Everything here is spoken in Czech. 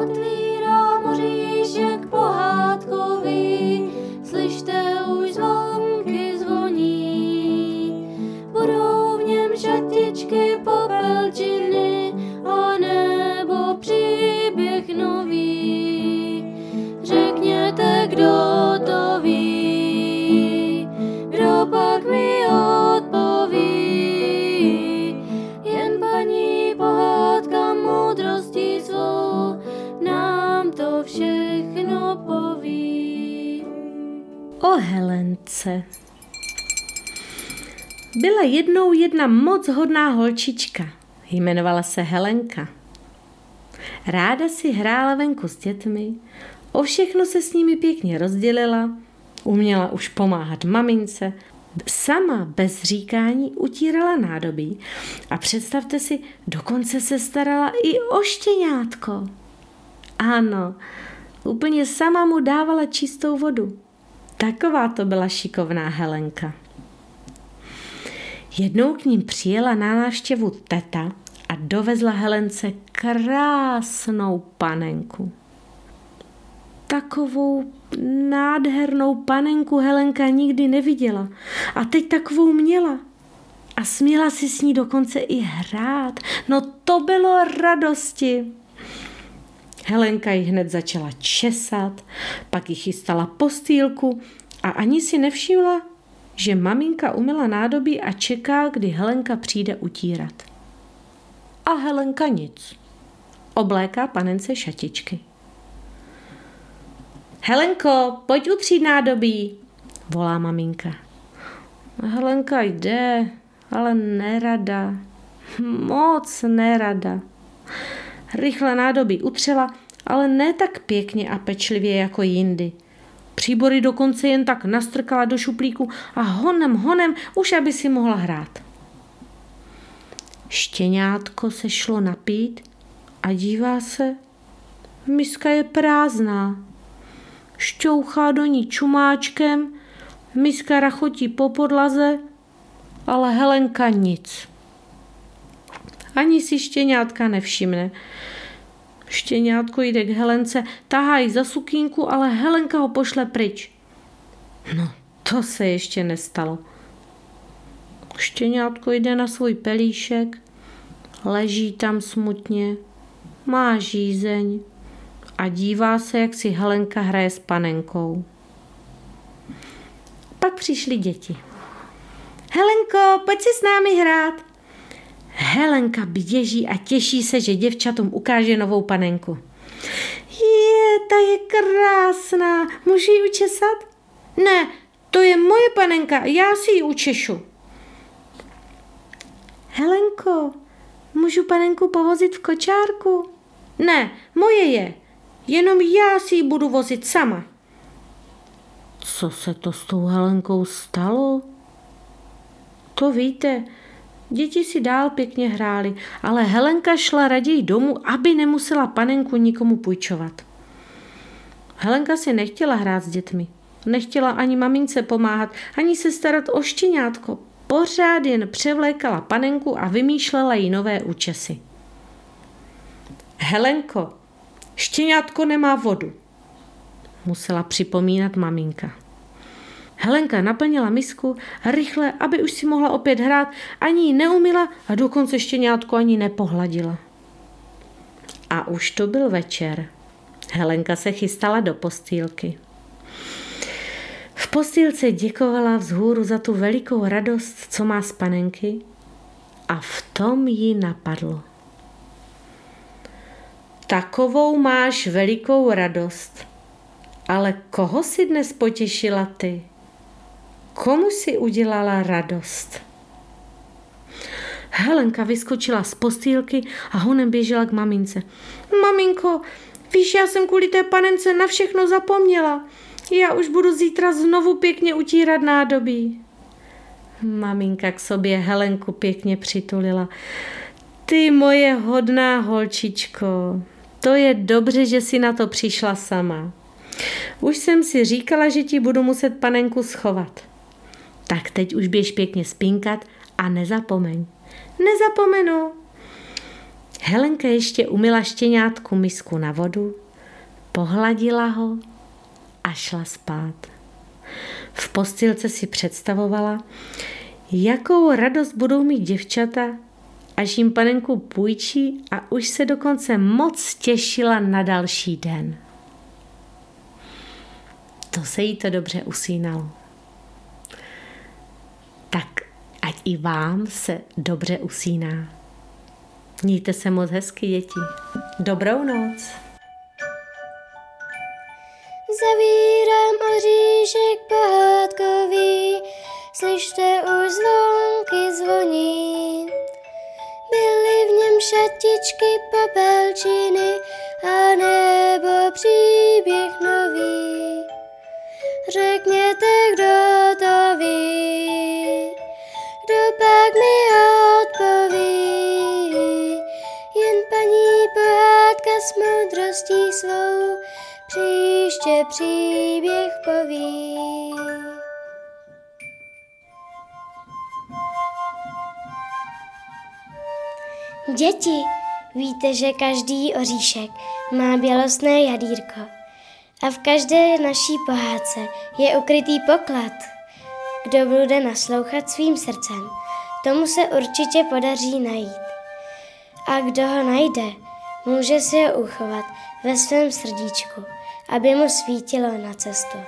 Gott. O Helence. Byla jednou jedna moc hodná holčička. Jmenovala se Helenka. Ráda si hrála venku s dětmi, o všechno se s nimi pěkně rozdělila, uměla už pomáhat mamince, sama bez říkání utírala nádobí a představte si, dokonce se starala i o štěňátko. Ano, úplně sama mu dávala čistou vodu. Taková to byla šikovná Helenka. Jednou k ním přijela na návštěvu teta a dovezla Helence krásnou panenku. Takovou nádhernou panenku Helenka nikdy neviděla a teď takovou měla. A směla si s ní dokonce i hrát. No to bylo radosti. Helenka ji hned začala česat, pak ji chystala postýlku a ani si nevšimla, že maminka umila nádobí a čeká, kdy Helenka přijde utírat. A Helenka nic. Obléká panence šatičky. Helenko, pojď utřít nádobí, volá maminka. Helenka jde, ale nerada. Moc nerada. Rychle nádobí utřela, ale ne tak pěkně a pečlivě jako jindy. Příbory dokonce jen tak nastrkala do šuplíku a honem, honem, už aby si mohla hrát. Štěňátko se šlo napít a dívá se, miska je prázdná. Šťouchá do ní čumáčkem, miska rachotí po podlaze, ale Helenka nic. Ani si štěňátka nevšimne. Štěňátko jde k Helence, tahá ji za sukínku, ale Helenka ho pošle pryč. No, to se ještě nestalo. Štěňátko jde na svůj pelíšek, leží tam smutně, má žízeň a dívá se, jak si Helenka hraje s panenkou. Pak přišly děti. Helenko, pojď si s námi hrát. Helenka běží a těší se, že děvčatům ukáže novou panenku. Je, ta je krásná. Můžu ji učesat? Ne, to je moje panenka, já si ji učešu. Helenko, můžu panenku povozit v kočárku? Ne, moje je. Jenom já si ji budu vozit sama. Co se to s tou Helenkou stalo? To víte, děti si dál pěkně hrály, ale Helenka šla raději domů, aby nemusela panenku nikomu půjčovat. Helenka si nechtěla hrát s dětmi. Nechtěla ani mamince pomáhat, ani se starat o štěňátko. Pořád jen převlékala panenku a vymýšlela jí nové účesy. Helenko, štěňátko nemá vodu, musela připomínat maminka. Helenka naplnila misku rychle, aby už si mohla opět hrát, ani ji neumila a dokonce štěňátko ani nepohladila. A už to byl večer. Helenka se chystala do postýlky. V postýlce děkovala vzhůru za tu velikou radost, co má z panenky a v tom jí napadlo. Takovou máš velikou radost, ale koho si dnes potěšila ty? Komu si udělala radost? Helenka vyskočila z postýlky a honem běžela k mamince. Maminko, víš, já jsem kvůli té panence na všechno zapomněla. Já už budu zítra znovu pěkně utírat nádobí. Maminka k sobě Helenku pěkně přitulila. Ty moje hodná holčičko, to je dobře, že si na to přišla sama. Už jsem si říkala, že ti budu muset panenku schovat. Tak teď už běž pěkně spinkat a nezapomeň. Nezapomenu. Helenka ještě umila štěňátku misku na vodu, pohladila ho a šla spát. V postilce si představovala, jakou radost budou mít děvčata, až jim panenku půjčí a už se dokonce moc těšila na další den. To se jí to dobře usínalo. Tak ať i vám se dobře usíná. Mějte se moc hezky, děti. Dobrou noc. Zavírám oříšek pohádkový, slyšte už zvonky zvoní. Byly v něm šatičky, popelčiny a nebo moudrostí svou příště příběh poví. Děti, víte, že každý oříšek má bělostné jadírko a v každé naší pohádce je ukrytý poklad. Kdo bude naslouchat svým srdcem, tomu se určitě podaří najít. A kdo ho najde, může si ho uchovat ve svém srdíčku, aby mu svítilo na cestu.